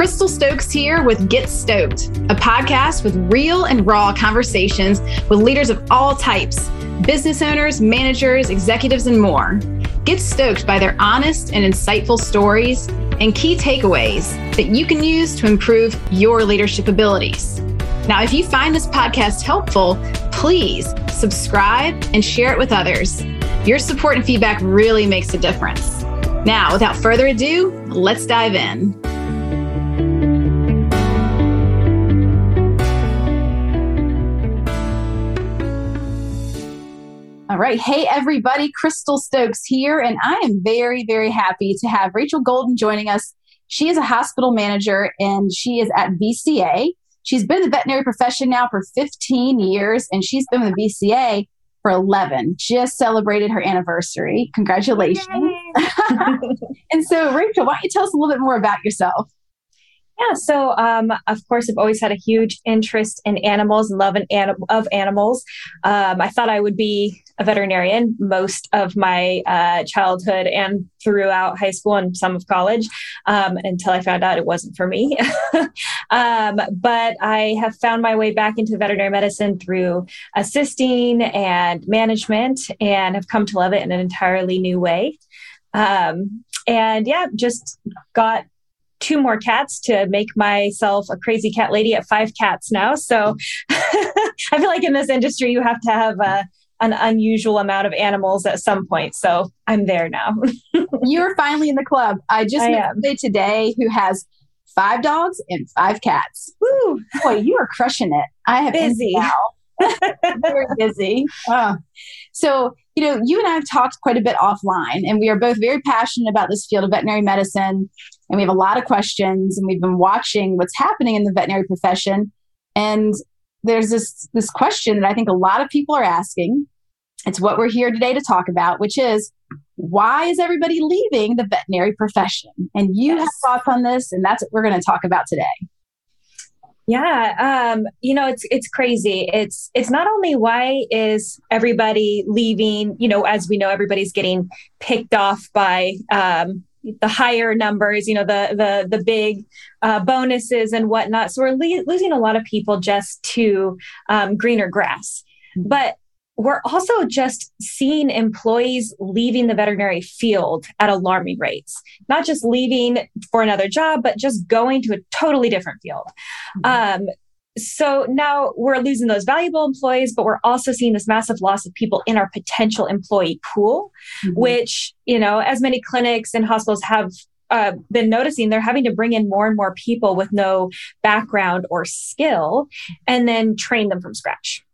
Crystal Stokes here with Get Stoked, a podcast with real and raw conversations with leaders of all types business owners, managers, executives, and more. Get stoked by their honest and insightful stories and key takeaways that you can use to improve your leadership abilities. Now, if you find this podcast helpful, please subscribe and share it with others. Your support and feedback really makes a difference. Now, without further ado, let's dive in. Right. Hey, everybody. Crystal Stokes here. And I am very, very happy to have Rachel Golden joining us. She is a hospital manager and she is at VCA. She's been in the veterinary profession now for 15 years and she's been with the VCA for 11. Just celebrated her anniversary. Congratulations. and so, Rachel, why don't you tell us a little bit more about yourself? Yeah, so um, of course, I've always had a huge interest in animals and love anim- of animals. Um, I thought I would be a veterinarian most of my uh, childhood and throughout high school and some of college um, until I found out it wasn't for me. Um, but I have found my way back into veterinary medicine through assisting and management and have come to love it in an entirely new way. Um, and yeah, just got two more cats to make myself a crazy cat lady at five cats now. So I feel like in this industry, you have to have a, an unusual amount of animals at some point. So I'm there now. You're finally in the club. I just I met somebody today who has five dogs and five cats. Woo! Boy, you are crushing it. I have busy. Very busy. Oh. So, you know, you and I have talked quite a bit offline, and we are both very passionate about this field of veterinary medicine. And we have a lot of questions, and we've been watching what's happening in the veterinary profession. And there's this this question that I think a lot of people are asking. It's what we're here today to talk about, which is why is everybody leaving the veterinary profession? And you yes. have thoughts on this, and that's what we're going to talk about today. Yeah, um, you know it's it's crazy. It's it's not only why is everybody leaving. You know, as we know, everybody's getting picked off by um, the higher numbers. You know, the the the big uh, bonuses and whatnot. So we're le- losing a lot of people just to um, greener grass. Mm-hmm. But we're also just seeing employees leaving the veterinary field at alarming rates, not just leaving for another job, but just going to a totally different field. Mm-hmm. Um, so now we're losing those valuable employees, but we're also seeing this massive loss of people in our potential employee pool, mm-hmm. which, you know, as many clinics and hospitals have uh, been noticing they're having to bring in more and more people with no background or skill and then train them from scratch.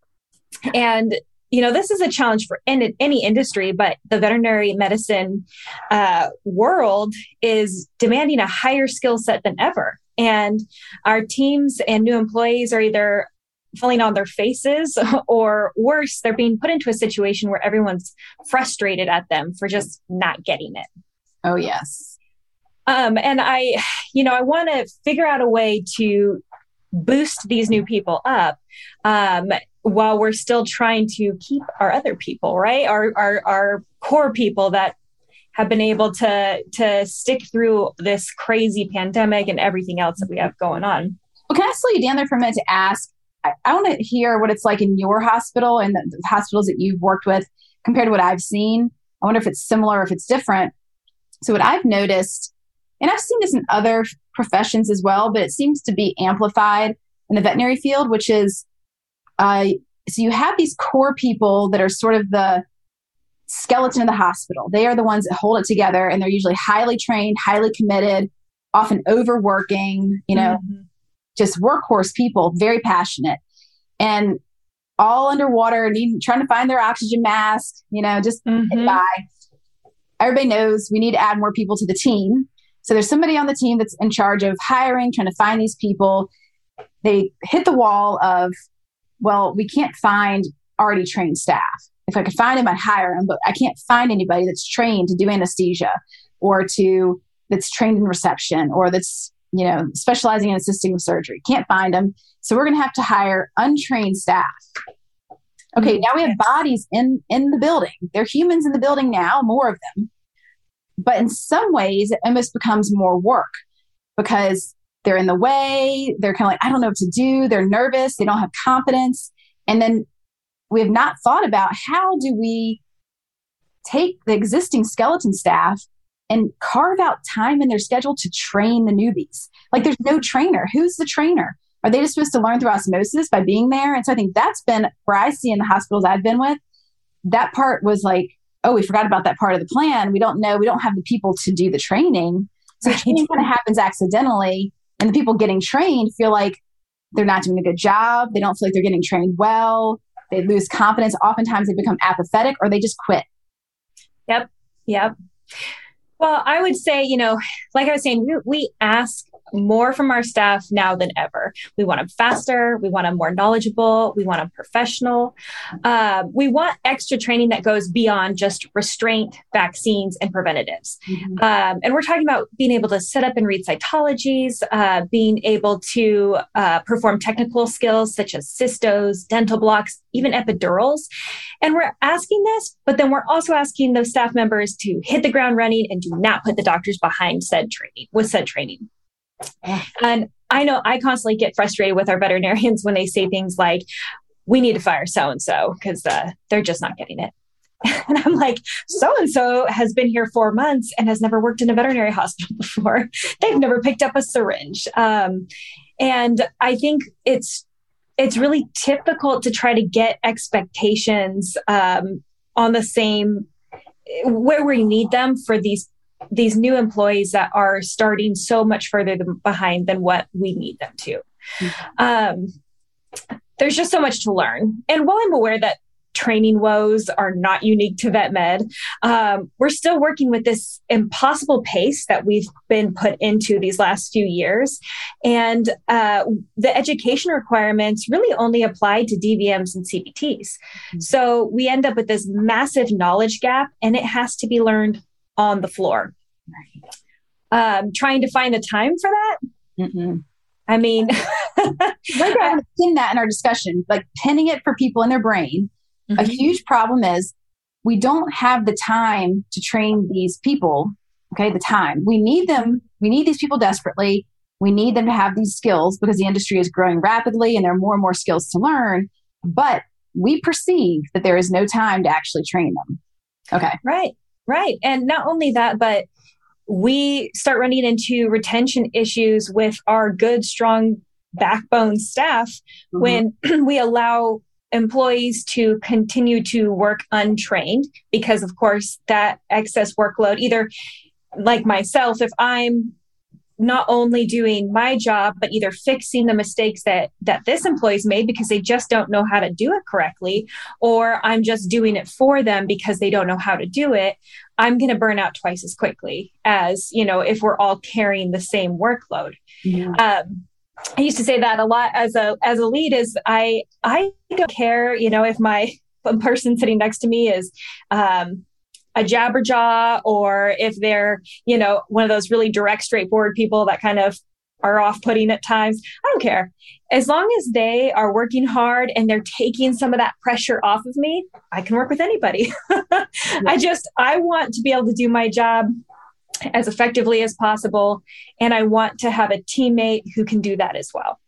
And you know this is a challenge for in, any industry but the veterinary medicine uh, world is demanding a higher skill set than ever and our teams and new employees are either falling on their faces or worse they're being put into a situation where everyone's frustrated at them for just not getting it oh yes um, and i you know i want to figure out a way to boost these new people up um, while we're still trying to keep our other people, right? Our our our core people that have been able to to stick through this crazy pandemic and everything else that we have going on. Well, can I slow you down there for a minute to ask? I, I want to hear what it's like in your hospital and the, the hospitals that you've worked with compared to what I've seen. I wonder if it's similar, if it's different. So, what I've noticed, and I've seen this in other professions as well, but it seems to be amplified in the veterinary field, which is uh, so you have these core people that are sort of the skeleton of the hospital. They are the ones that hold it together, and they're usually highly trained, highly committed, often overworking. You know, mm-hmm. just workhorse people, very passionate, and all underwater, need, trying to find their oxygen mask. You know, just mm-hmm. by. Everybody knows we need to add more people to the team. So there's somebody on the team that's in charge of hiring, trying to find these people. They hit the wall of well, we can't find already trained staff. If I could find them, I'd hire them, but I can't find anybody that's trained to do anesthesia or to that's trained in reception or that's you know specializing in assisting with surgery. Can't find them, so we're going to have to hire untrained staff. Okay, mm-hmm. now we have bodies in in the building. There are humans in the building now, more of them. But in some ways, it almost becomes more work because they're in the way. They're kind of like, I don't know what to do. They're nervous. They don't have confidence. And then we have not thought about how do we take the existing skeleton staff and carve out time in their schedule to train the newbies. Like there's no trainer. Who's the trainer? Are they just supposed to learn through osmosis by being there? And so I think that's been where I see in the hospitals I've been with. That part was like, oh, we forgot about that part of the plan. We don't know. We don't have the people to do the training. So right. training kind of happens accidentally. And the people getting trained feel like they're not doing a good job. They don't feel like they're getting trained well. They lose confidence. Oftentimes they become apathetic or they just quit. Yep. Yep. Well, I would say, you know, like I was saying, we, we ask more from our staff now than ever. We want them faster. We want them more knowledgeable. We want them professional. Uh, we want extra training that goes beyond just restraint, vaccines, and preventatives. Mm-hmm. Um, and we're talking about being able to set up and read cytologies, uh, being able to uh, perform technical skills such as cystos, dental blocks, even epidurals. And we're asking this, but then we're also asking those staff members to hit the ground running and do not put the doctors behind said training with said training. And I know I constantly get frustrated with our veterinarians when they say things like, we need to fire so and so because they're just not getting it. And I'm like, so and so has been here four months and has never worked in a veterinary hospital before. They've never picked up a syringe. Um, and I think it's it's really difficult to try to get expectations um, on the same where we need them for these these new employees that are starting so much further than, behind than what we need them to. Mm-hmm. Um, there's just so much to learn. And while I'm aware that training woes are not unique to vet med, um, we're still working with this impossible pace that we've been put into these last few years. And uh, the education requirements really only apply to DVMs and CVTs. Mm-hmm. So we end up with this massive knowledge gap, and it has to be learned on the floor. Um, trying to find the time for that. Mm-mm. I mean, going to pin that in our discussion, like pinning it for people in their brain. Mm-hmm. A huge problem is we don't have the time to train these people. Okay, the time we need them. We need these people desperately. We need them to have these skills because the industry is growing rapidly and there are more and more skills to learn. But we perceive that there is no time to actually train them. Okay. Right. Right. And not only that, but we start running into retention issues with our good, strong backbone staff mm-hmm. when we allow employees to continue to work untrained because of course that excess workload either like myself if i'm not only doing my job but either fixing the mistakes that that this employee's made because they just don't know how to do it correctly or i'm just doing it for them because they don't know how to do it i'm going to burn out twice as quickly as you know if we're all carrying the same workload yeah. um, i used to say that a lot as a as a lead is i i don't care you know if my person sitting next to me is um, a jabberjaw or if they're, you know, one of those really direct, straightforward people that kind of are off putting at times. I don't care. As long as they are working hard and they're taking some of that pressure off of me, I can work with anybody. yeah. I just, I want to be able to do my job as effectively as possible. And I want to have a teammate who can do that as well.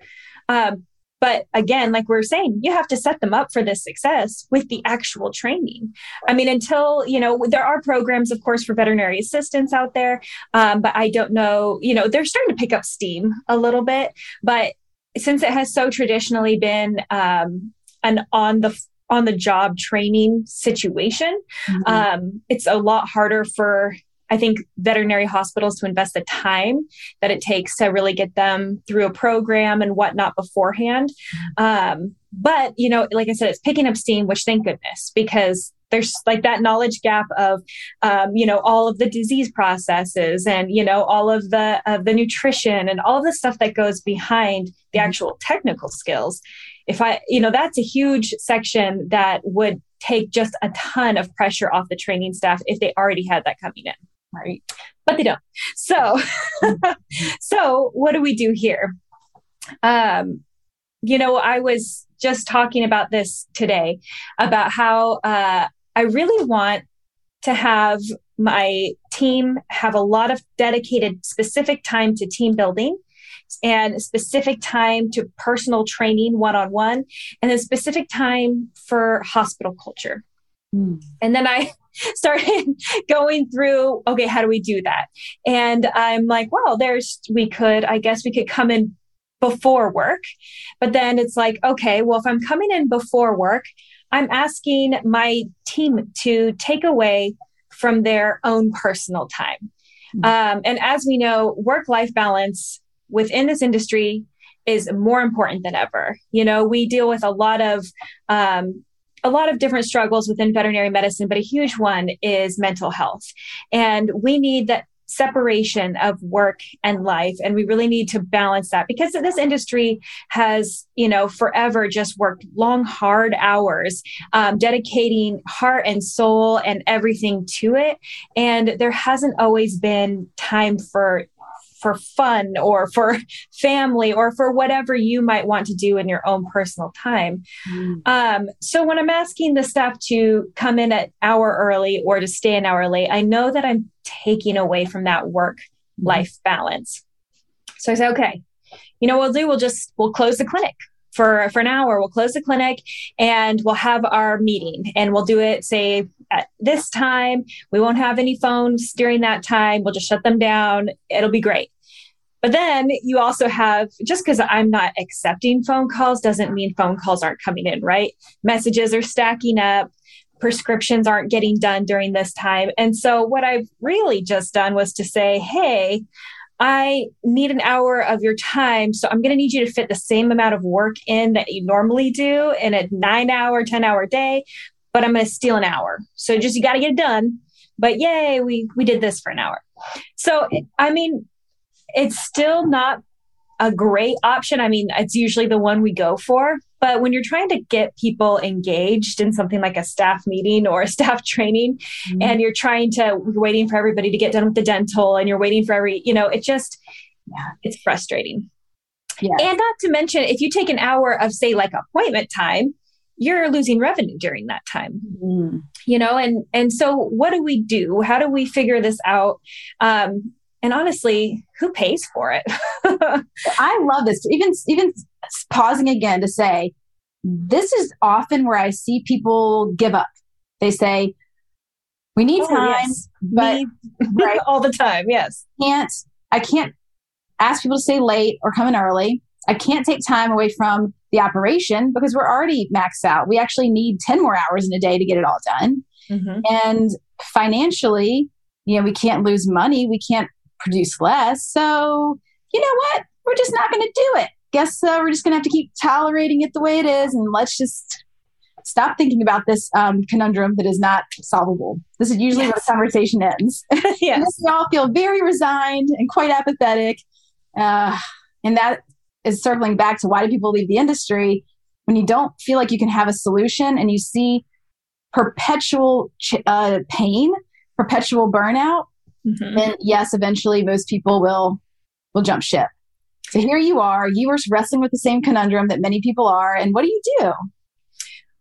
Um, but again, like we are saying, you have to set them up for this success with the actual training. I mean, until, you know, there are programs, of course, for veterinary assistants out there. Um, but I don't know, you know, they're starting to pick up steam a little bit. But since it has so traditionally been um, an on the on the job training situation, mm-hmm. um, it's a lot harder for I think veterinary hospitals to invest the time that it takes to really get them through a program and whatnot beforehand. Um, but, you know, like I said, it's picking up steam, which thank goodness, because there's like that knowledge gap of, um, you know, all of the disease processes and, you know, all of the, of the nutrition and all the stuff that goes behind the mm-hmm. actual technical skills. If I, you know, that's a huge section that would take just a ton of pressure off the training staff if they already had that coming in right? But they don't. So, so what do we do here? Um, you know, I was just talking about this today about how uh, I really want to have my team have a lot of dedicated specific time to team building and specific time to personal training one on one, and then specific time for hospital culture. Mm. And then I started going through, okay, how do we do that? And I'm like, well, there's, we could, I guess we could come in before work. But then it's like, okay, well, if I'm coming in before work, I'm asking my team to take away from their own personal time. Mm-hmm. Um, and as we know, work life balance within this industry is more important than ever. You know, we deal with a lot of um, a lot of different struggles within veterinary medicine, but a huge one is mental health. And we need that separation of work and life and we really need to balance that because this industry has you know forever just worked long hard hours um, dedicating heart and soul and everything to it and there hasn't always been time for for fun or for family or for whatever you might want to do in your own personal time. Mm. Um, so when I'm asking the staff to come in an hour early or to stay an hour late, I know that I'm taking away from that work life mm. balance. So I say, okay, you know what we'll do? We'll just we'll close the clinic for for an hour. We'll close the clinic and we'll have our meeting and we'll do it say at this time. We won't have any phones during that time. We'll just shut them down. It'll be great. But then you also have just because I'm not accepting phone calls doesn't mean phone calls aren't coming in, right? Messages are stacking up, prescriptions aren't getting done during this time. And so what I've really just done was to say, hey, I need an hour of your time. So I'm going to need you to fit the same amount of work in that you normally do in a nine hour, 10 hour day, but I'm going to steal an hour. So just, you got to get it done. But yay, we, we did this for an hour. So, I mean, it's still not a great option. I mean, it's usually the one we go for. But when you're trying to get people engaged in something like a staff meeting or a staff training, mm-hmm. and you're trying to, you're waiting for everybody to get done with the dental and you're waiting for every, you know, it just, yeah, it's frustrating. Yes. And not to mention, if you take an hour of, say, like appointment time, you're losing revenue during that time mm. you know and and so what do we do how do we figure this out um, and honestly who pays for it? I love this. Even even pausing again to say this is often where i see people give up. They say we need oh, time yes. but right, all the time yes. Can't i can't ask people to stay late or come in early. I can't take time away from the operation because we're already maxed out. We actually need 10 more hours in a day to get it all done. Mm-hmm. and financially you know we can't lose money. We can't produce less. So, you know what? We're just not going to do it. Guess uh, we're just going to have to keep tolerating it the way it is. And let's just stop thinking about this um, conundrum that is not solvable. This is usually yes. where the conversation ends. yes. we all feel very resigned and quite apathetic. Uh, and that is circling back to why do people leave the industry when you don't feel like you can have a solution and you see perpetual ch- uh, pain, perpetual burnout mm-hmm. then yes, eventually most people will will jump ship. So here you are, you are wrestling with the same conundrum that many people are, and what do you do?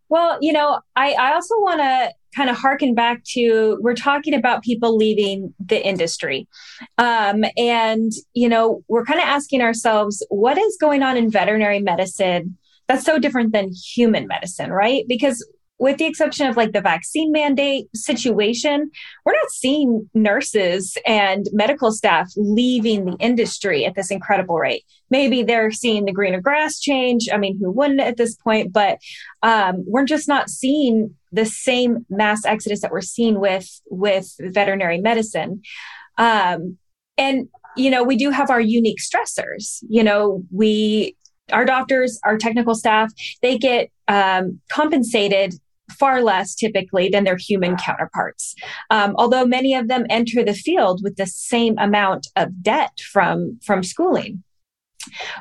Well, you know, I, I also want to kind of harken back to we're talking about people leaving the industry. Um, and, you know, we're kind of asking ourselves, what is going on in veterinary medicine that's so different than human medicine, right? Because with the exception of like the vaccine mandate situation, we're not seeing nurses and medical staff leaving the industry at this incredible rate. Maybe they're seeing the greener grass change. I mean, who wouldn't at this point? But um, we're just not seeing the same mass exodus that we're seeing with with veterinary medicine. Um, and you know, we do have our unique stressors. You know, we our doctors, our technical staff, they get um, compensated far less typically than their human counterparts. Um, although many of them enter the field with the same amount of debt from, from schooling.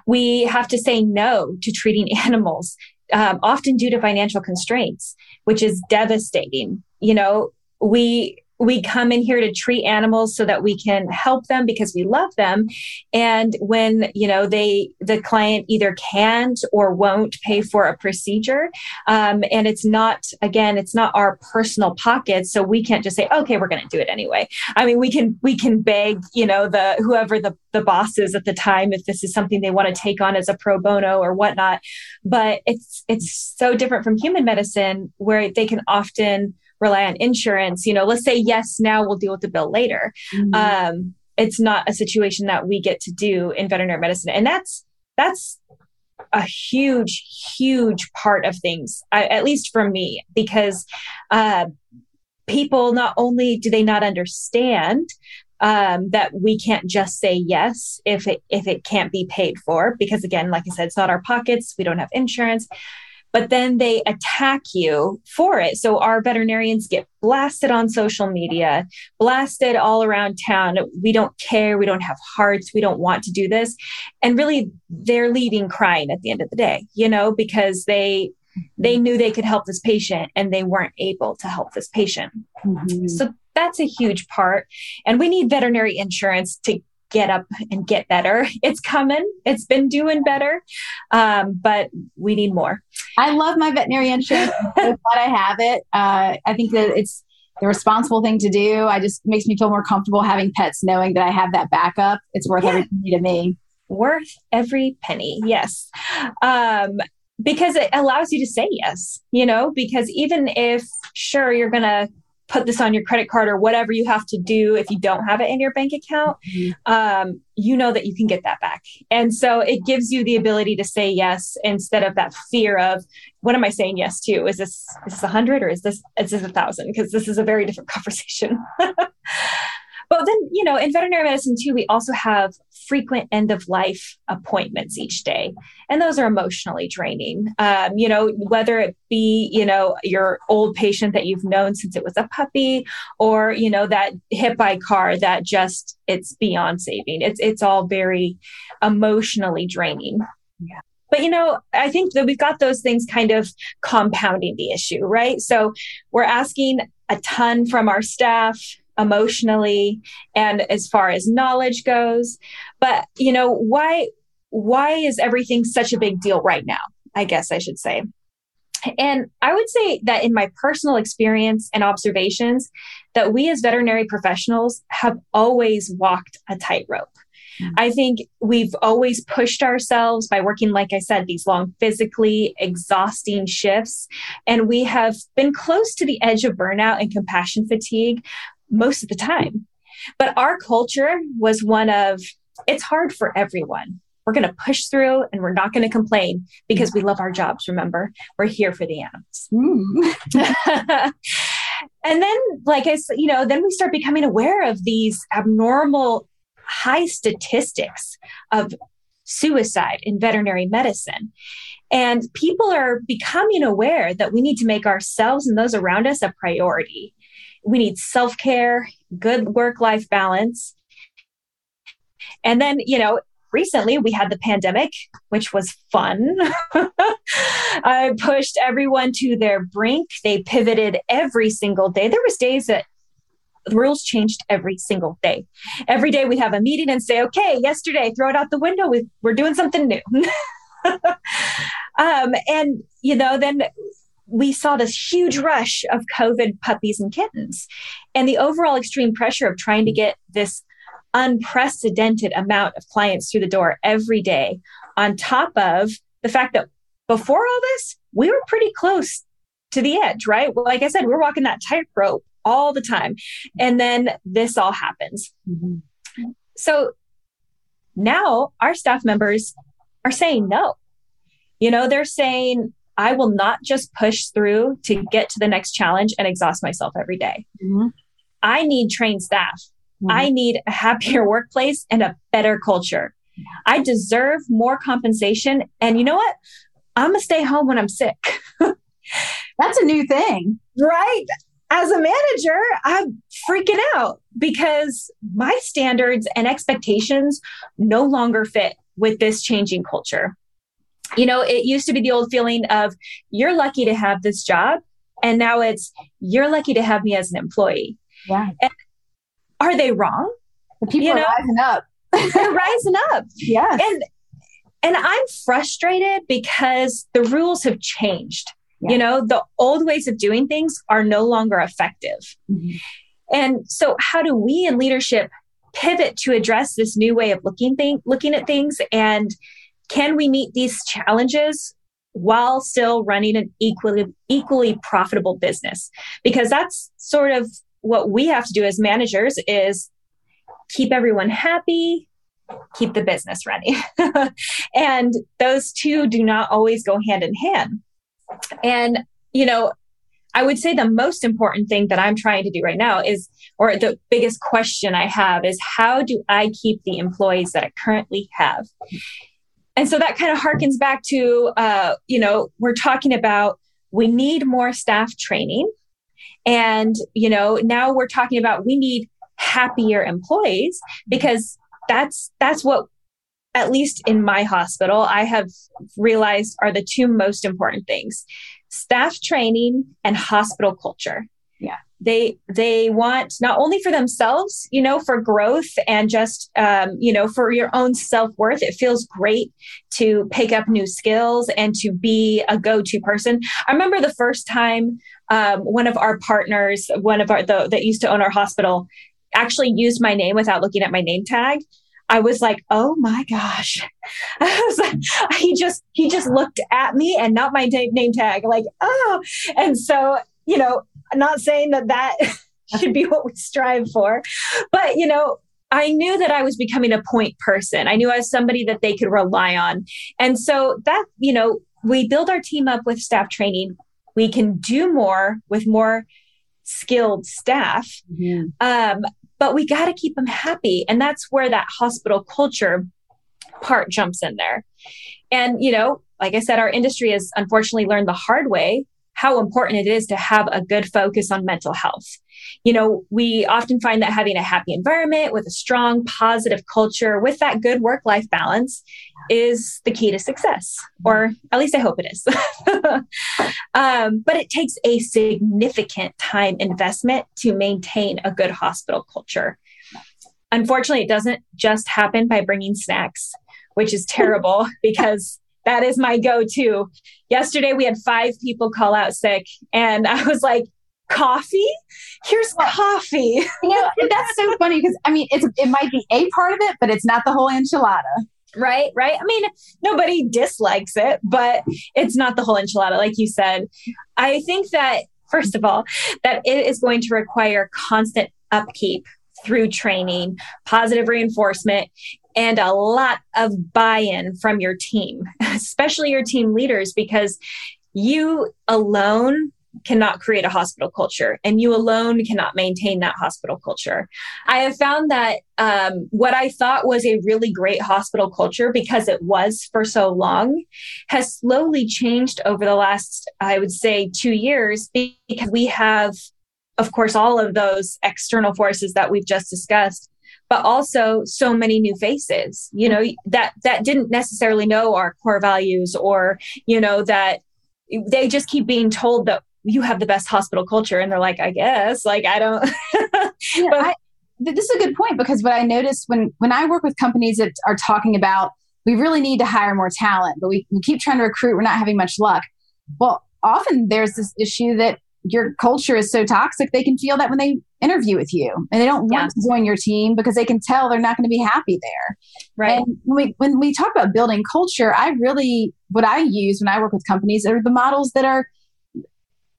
We have to say no to treating animals, um, often due to financial constraints, which is devastating. You know, we we come in here to treat animals so that we can help them because we love them. And when you know they the client either can't or won't pay for a procedure um, and it's not again it's not our personal pockets so we can't just say okay we're going to do it anyway. I mean we can we can beg you know the whoever the the boss is at the time if this is something they want to take on as a pro bono or whatnot. But it's it's so different from human medicine where they can often rely on insurance. You know, let's say yes, now we'll deal with the bill later. Mm-hmm. Um, it's not a situation that we get to do in veterinary medicine, and that's that's a huge, huge part of things, at least for me, because uh, people not only do they not understand um, that we can't just say yes if it if it can't be paid for, because again, like I said, it's not our pockets. We don't have insurance but then they attack you for it. So our veterinarians get blasted on social media, blasted all around town. We don't care. We don't have hearts. We don't want to do this. And really, they're leaving crying at the end of the day, you know, because they they knew they could help this patient and they weren't able to help this patient. Mm-hmm. So that's a huge part. And we need veterinary insurance to get up and get better. It's coming. It's been doing better, um, but we need more. I love my veterinary insurance. I'm glad I have it. Uh, I think that it's the responsible thing to do. I just makes me feel more comfortable having pets, knowing that I have that backup. It's worth yeah. every penny to me. Worth every penny. Yes. Um, because it allows you to say yes, you know, because even if sure you're going to put this on your credit card or whatever you have to do if you don't have it in your bank account, mm-hmm. um, you know that you can get that back. And so it gives you the ability to say yes instead of that fear of what am I saying yes to? Is this is this a hundred or is this is this a thousand? Because this is a very different conversation. But then, you know, in veterinary medicine too, we also have frequent end of life appointments each day. And those are emotionally draining. Um, you know, whether it be, you know, your old patient that you've known since it was a puppy or, you know, that hit by car that just it's beyond saving. It's it's all very emotionally draining. Yeah. But you know, I think that we've got those things kind of compounding the issue, right? So we're asking a ton from our staff emotionally and as far as knowledge goes. But, you know, why why is everything such a big deal right now? I guess I should say. And I would say that in my personal experience and observations, that we as veterinary professionals have always walked a tightrope. Mm-hmm. I think we've always pushed ourselves by working, like I said, these long, physically exhausting shifts. And we have been close to the edge of burnout and compassion fatigue most of the time. But our culture was one of it's hard for everyone. We're going to push through and we're not going to complain because we love our jobs. Remember, we're here for the animals. Mm. and then, like I said, you know, then we start becoming aware of these abnormal high statistics of suicide in veterinary medicine. And people are becoming aware that we need to make ourselves and those around us a priority we need self care, good work life balance. And then, you know, recently we had the pandemic, which was fun. I pushed everyone to their brink. They pivoted every single day. There was days that the rules changed every single day. Every day we have a meeting and say, okay, yesterday, throw it out the window. We, we're doing something new. um, and, you know, then we saw this huge rush of COVID puppies and kittens. And the overall extreme pressure of trying to get this unprecedented amount of clients through the door every day, on top of the fact that before all this, we were pretty close to the edge, right? Well, like I said, we're walking that tightrope all the time. And then this all happens. Mm-hmm. So now our staff members are saying no. You know, they're saying, I will not just push through to get to the next challenge and exhaust myself every day. Mm-hmm. I need trained staff. Mm-hmm. I need a happier workplace and a better culture. I deserve more compensation. And you know what? I'm going to stay home when I'm sick. That's a new thing. Right. As a manager, I'm freaking out because my standards and expectations no longer fit with this changing culture you know, it used to be the old feeling of you're lucky to have this job. And now it's you're lucky to have me as an employee. Yeah. And are they wrong? The people you are rising up. they're rising up. Yeah. And and I'm frustrated because the rules have changed. Yeah. You know, the old ways of doing things are no longer effective. Mm-hmm. And so how do we in leadership pivot to address this new way of looking thing looking at things and can we meet these challenges while still running an equally equally profitable business? Because that's sort of what we have to do as managers is keep everyone happy, keep the business running. and those two do not always go hand in hand. And, you know, I would say the most important thing that I'm trying to do right now is, or the biggest question I have is how do I keep the employees that I currently have? And so that kind of harkens back to, uh, you know, we're talking about we need more staff training. And, you know, now we're talking about we need happier employees because that's that's what at least in my hospital i have realized are the two most important things staff training and hospital culture yeah they they want not only for themselves you know for growth and just um, you know for your own self-worth it feels great to pick up new skills and to be a go-to person i remember the first time um, one of our partners one of our the, that used to own our hospital actually used my name without looking at my name tag, I was like, oh my gosh. Like, he just he just looked at me and not my name tag, like, oh. And so, you know, I'm not saying that that should be what we strive for, but you know, I knew that I was becoming a point person. I knew I was somebody that they could rely on. And so that, you know, we build our team up with staff training. We can do more with more skilled staff. Mm-hmm. Um, but we got to keep them happy. And that's where that hospital culture part jumps in there. And, you know, like I said, our industry has unfortunately learned the hard way how important it is to have a good focus on mental health. You know, we often find that having a happy environment with a strong, positive culture with that good work life balance is the key to success, or at least I hope it is. um, but it takes a significant time investment to maintain a good hospital culture. Unfortunately, it doesn't just happen by bringing snacks, which is terrible because that is my go to. Yesterday, we had five people call out sick, and I was like, coffee? Here's coffee. you know that's so funny because i mean it's it might be a part of it but it's not the whole enchilada. Right right? I mean nobody dislikes it but it's not the whole enchilada like you said. I think that first of all that it is going to require constant upkeep through training positive reinforcement and a lot of buy in from your team, especially your team leaders, because you alone cannot create a hospital culture and you alone cannot maintain that hospital culture. I have found that um, what I thought was a really great hospital culture because it was for so long has slowly changed over the last, I would say, two years because we have, of course, all of those external forces that we've just discussed but also so many new faces you know that that didn't necessarily know our core values or you know that they just keep being told that you have the best hospital culture. And they're like i guess like i don't yeah, but I, this is a good point because what i noticed when when i work with companies that are talking about we really need to hire more talent but we, we keep trying to recruit. We're not having much luck. Well often there's this issue that your culture is so toxic they can feel that when they interview with you and they don't want yeah. to join your team because they can tell they're not going to be happy there. Right. And when we, when we talk about building culture i really what i use when i work with companies are the models that are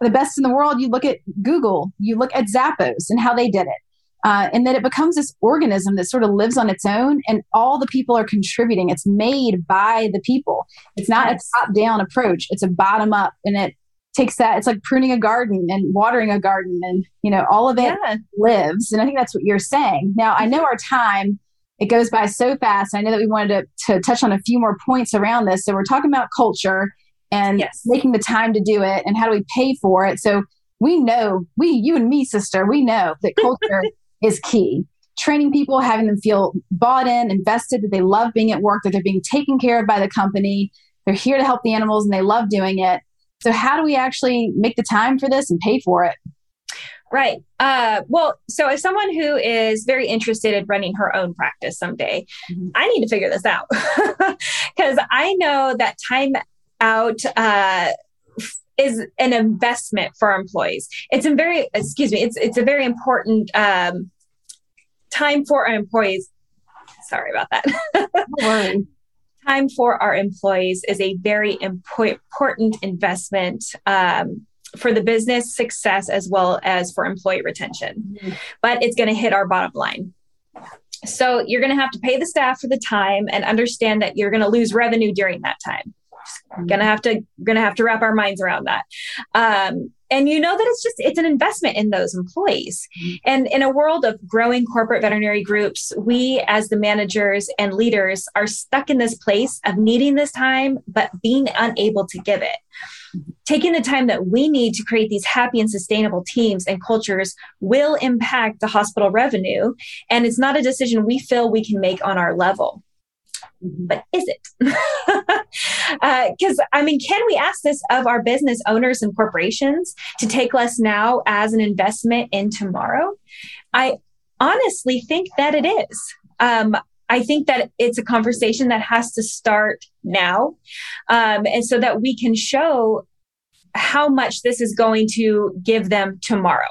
the best in the world. You look at google you look at zappos and how they did it uh, and that it becomes this organism that sort of lives on its own and all the people are contributing. It's made by the people. It's not yes. a top down approach. It's a bottom up and it takes that it's like pruning a garden and watering a garden and you know all of it yeah. lives. And i think that's what you're saying. Now i know mm-hmm. our time it goes by so fast. I know that we wanted to, to touch on a few more points around this. So we're talking about culture and yes. making the time to do it and how do we pay for it. So we know we you and me sister we know that culture is key. Training people having them feel bought in invested that they love being at work that they're being taken care of by the company. They're here to help the animals and they love doing it so, how do we actually make the time for this and pay for it? Right. Uh, well, so as someone who is very interested in running her own practice someday, mm-hmm. I need to figure this out because I know that time out uh, is an investment for employees. It's a very, excuse me, it's it's a very important um, time for our employees. Sorry about that. time for our employees is a very important investment um, for the business success as well as for employee retention. Mm-hmm. But it's going to hit our bottom line. So you're going to have to pay the staff for the time and understand that you're going to lose revenue during that time. Mm-hmm. Gonna have to gonna have to wrap our minds around that. Um, and you know that it's just it's an investment in those employees. Mm-hmm. and in a world of growing corporate veterinary groups we as the managers and leaders are stuck in this place of needing this time but being unable to give it. Taking the time that we need to create these happy and sustainable teams and cultures will impact the hospital revenue. And it's not a decision we feel we can make on our level Mm-hmm. but is it? Because, uh, I mean, can we ask this of our business owners and corporations to take less now as an investment in tomorrow? I honestly think that it is. Um, I think that it's a conversation that has to start now. Um, and so that we can show how much this is going to give them tomorrow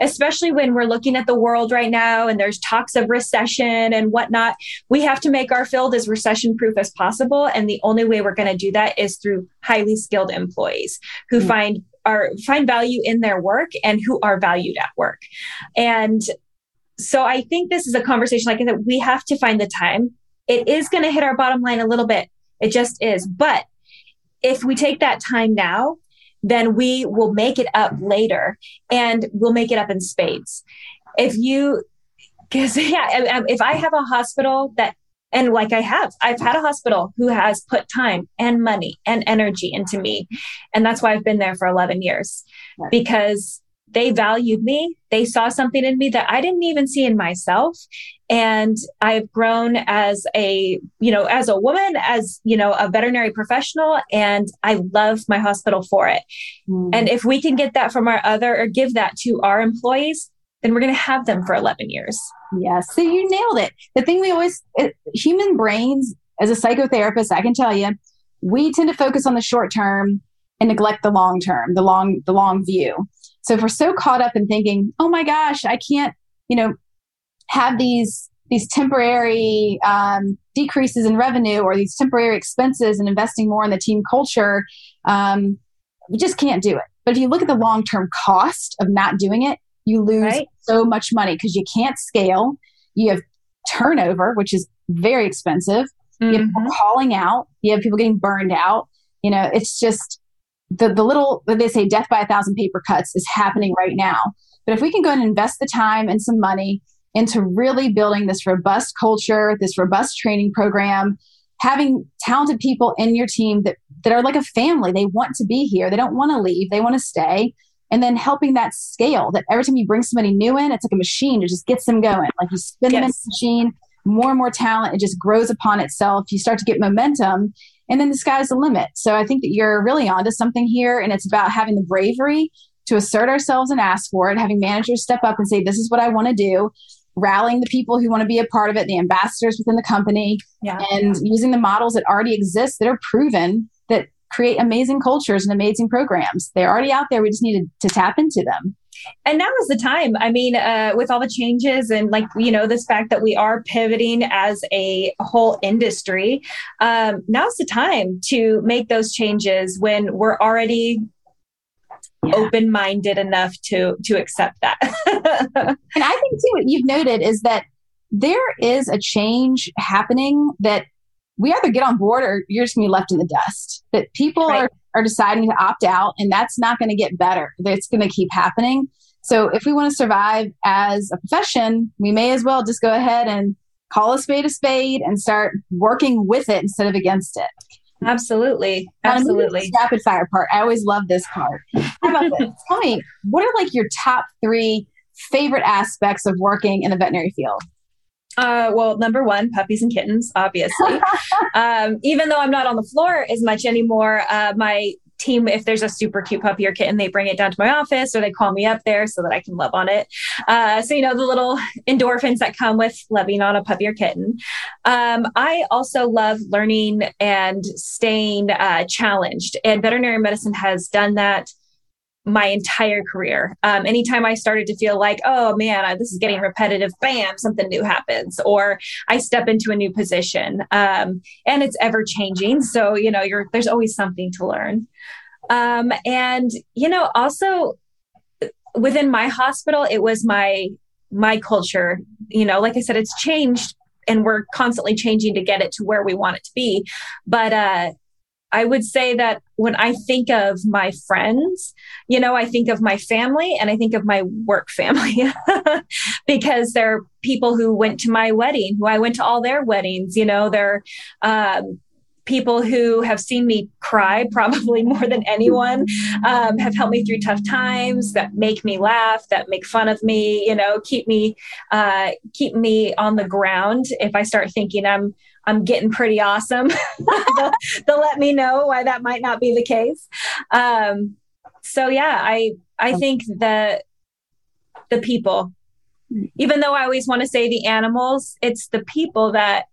especially when we're looking at the world right now and there's talks of recession and whatnot. We have to make our field as recession proof as possible. And the only way we're going to do that is through highly skilled employees who mm-hmm. find are find value in their work and who are valued at work. And so I think this is a conversation like I said, we have to find the time. It is going to hit our bottom line a little bit. It just is. But if we take that time now then we will make it up later and we'll make it up in spades. If you, because yeah, um, um, if I have a hospital that, and like I have, I've had a hospital who has put time and money and energy into me. And that's why I've been there for 11 years because they valued me. They saw something in me that I didn't even see in myself. And I've grown as a, you know, as a woman, as, you know, a veterinary professional, and I love my hospital for it. Mm. And if we can get that from our other or give that to our employees, then we're going to have them for 11 years. Yes. So you nailed it. The thing we always, it, human brains, as a psychotherapist, I can tell you, we tend to focus on the short term and neglect the long term, the long, the long view. So if we're so caught up in thinking, oh my gosh, I can't, you know, have these these temporary um, decreases in revenue or these temporary expenses and investing more in the team culture, um, we just can't do it. But if you look at the long term cost of not doing it, you lose right. so much money because you can't scale. You have turnover, which is very expensive. Mm-hmm. You have people mm-hmm. calling out. You have people getting burned out. You know, it's just the, the little, they say death by a thousand paper cuts is happening right now. But if we can go and invest the time and some money into really building this robust culture, this robust training program, having talented people in your team that, that are like a family, they want to be here, they don't want to leave, they want to stay. And then helping that scale that every time you bring somebody new in, it's like a machine, it just gets them going. Like you spin yes. them in the machine, more and more talent, it just grows upon itself. You start to get momentum and then the sky's the limit. So I think that you're really onto something here, and it's about having the bravery to assert ourselves and ask for it, having managers step up and say, This is what I want to do, rallying the people who want to be a part of it, the ambassadors within the company, yeah. and using the models that already exist that are proven that create amazing cultures and amazing programs. They're already out there. We just need to, to tap into them and now is the time i mean uh, with all the changes and like you know this fact that we are pivoting as a whole industry um, now's the time to make those changes when we're already yeah. open-minded enough to to accept that and i think too what you've noted is that there is a change happening that we either get on board or you're just going to be left in the dust that people right. are are deciding to opt out, and that's not going to get better. It's going to keep happening. So, if we want to survive as a profession, we may as well just go ahead and call a spade a spade and start working with it instead of against it. Absolutely. Absolutely. Rapid fire part. I always love this part. How about this? Tell me, what are like your top three favorite aspects of working in the veterinary field? Uh, well, number one, puppies and kittens, obviously. um, even though I'm not on the floor as much anymore, uh, my team if there's a super cute puppy or kitten they bring it down to my office or they call me up there so that i can love on it. Uh, so you know the little endorphins that come with loving on a puppy or kitten. Um, i also love learning and staying uh, challenged and veterinary medicine has done that my entire career. Um, anytime I started to feel like, oh man, this is getting repetitive, bam, something new happens, or I step into a new position, um, and it's ever changing. So you know, there's always something to learn. Um, and you know, also within my hospital, it was my my culture. You know, like I said, it's changed, and we're constantly changing to get it to where we want it to be. But uh, I would say that when I think of my friends, you know, I think of my family and I think of my work family because they're people who went to my wedding, who I went to all their weddings, you know, they're um, people who have seen me cry probably more than anyone, um, have helped me through tough times, that make me laugh, that make fun of me, you know, keep me, uh, keep me on the ground. If I start thinking I'm, I'm getting pretty awesome. they'll, they'll, let me know why that might not be the case. Um, so yeah, I I think that the people, even though I always want to say the animals, it's the people that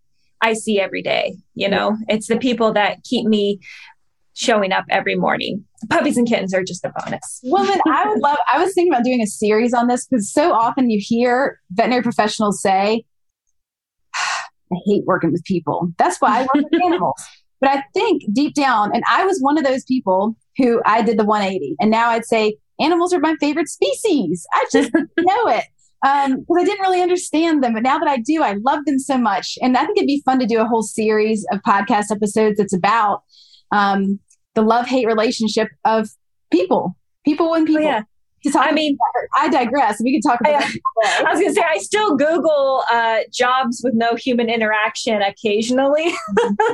I see every day. You know, it's the people that keep me showing up every morning. Puppies and kittens are just a bonus. Woman, I would love, I was thinking about doing a series on this because so often you hear veterinary professionals say, I hate working with people. That's why I work with animals. But I think deep down, and I was one of those people who I did the 180, and now I'd say animals are my favorite species. I just know it because um, I didn't really understand them. But now that I do, I love them so much. And I think it'd be fun to do a whole series of podcast episodes that's about um, the love hate relationship of people, people and people. Oh, yeah. I mean, I digress. We can talk about. I, I was going to say I still Google uh, jobs with no human interaction occasionally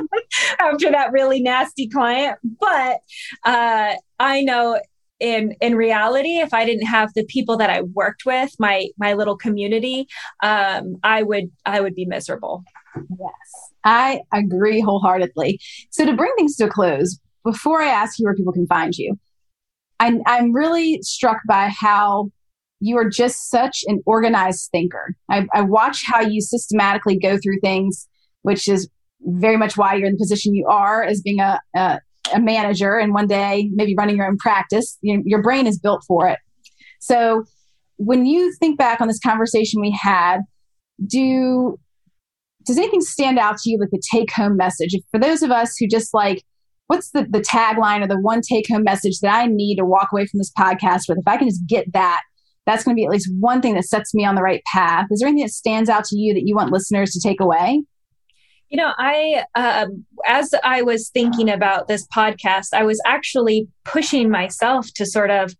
after that really nasty client, but uh, I know in in reality if i didn't have the people that i worked with my my little community um, i would i would be miserable. Yes. I agree wholeheartedly. So to bring things to a close before i ask you where people can find you I'm, I'm really struck by how you are just such an organized thinker. I, I watch how you systematically go through things, which is very much why you're in the position you are as being a, a, a manager and one day maybe running your own practice. You, your brain is built for it. So when you think back on this conversation we had, do does anything stand out to you like the take home message? For those of us who just like what's the, the tagline or the one take home message that I need to walk away from this podcast with? If I can just get that, that's going to be at least one thing that sets me on the right path. Is there anything that stands out to you that you want listeners to take away? You know, I, um, as I was thinking about this podcast, I was actually pushing myself to sort of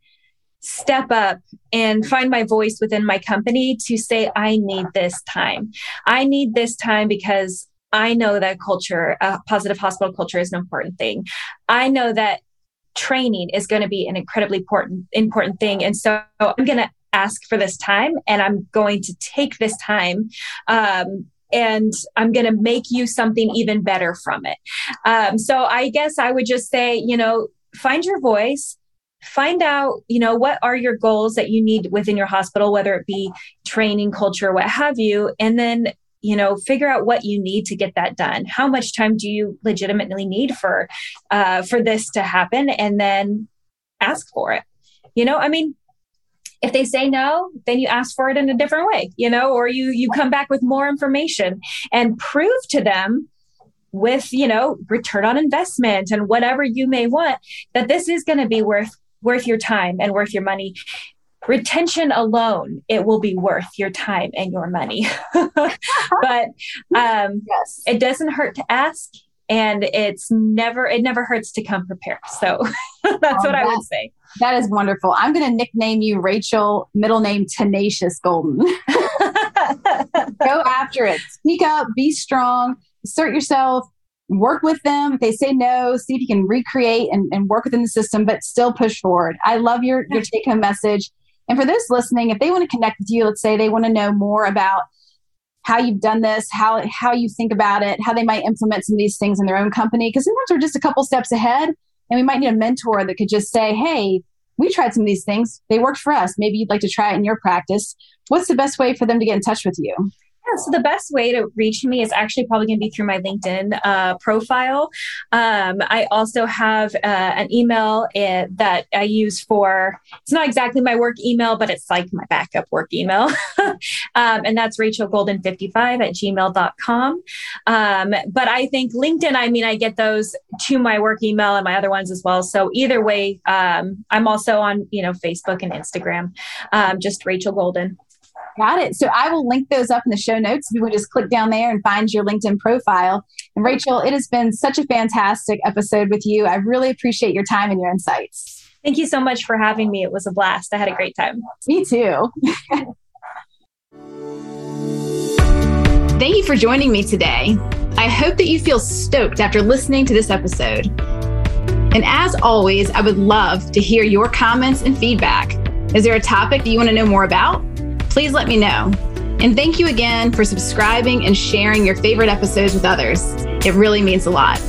step up and find my voice within my company to say, I need this time. I need this time because I know that culture, a positive hospital culture is an important thing. I know that training is going to be an incredibly important important thing and so i'm going to ask for this time and i'm going to take this time um, and i'm going to make you something even better from it um, so i guess i would just say you know find your voice find out you know what are your goals that you need within your hospital whether it be training culture what have you and then you know figure out what you need to get that done. How much time do you legitimately need for uh, for this to happen? And then ask for it. You know i mean if they say no then you ask for it in a different way you know or you you come back with more information and prove to them with you know return on investment and whatever you may want that this is going to be worth worth your time and worth your money retention alone it will be worth your time and your money. But um, yes. it doesn't hurt to ask and it's never it never hurts to come prepared. So that's oh, what that, i would say. That is wonderful. I'm going to nickname you rachel middle name tenacious golden. Go after it. Speak up be strong assert yourself work with them. If they say no see if you can recreate and, and work within the system but still push forward. I love your your take home message and for those listening, if they want to connect with you, let's say they want to know more about how you've done this, how how you think about it, how they might implement some of these things in their own company, because sometimes we're just a couple steps ahead. And we might need a mentor that could just say, hey, we tried some of these things. They worked for us. Maybe you'd like to try it in your practice. What's the best way for them to get in touch with you? Yeah, so the best way to reach me is actually probably going to be through my LinkedIn uh, profile. Um, I also have uh, an email uh, that I use for, it's not exactly my work email, but it's like my backup work email. um, and that's rachelgolden55 at gmail.com. Um, but I think LinkedIn, I mean, I get those to my work email and my other ones as well. So either way, um, I'm also on, you know, Facebook and Instagram, um, just Rachel Golden. Got it. So I will link those up in the show notes. If you would just click down there and find your LinkedIn profile. And Rachel, it has been such a fantastic episode with you. I really appreciate your time and your insights. Thank you so much for having me. It was a blast. I had a great time. Me too. Thank you for joining me today. I hope that you feel stoked after listening to this episode. And as always, I would love to hear your comments and feedback. Is there a topic that you want to know more about? Please let me know. And thank you again for subscribing and sharing your favorite episodes with others. It really means a lot.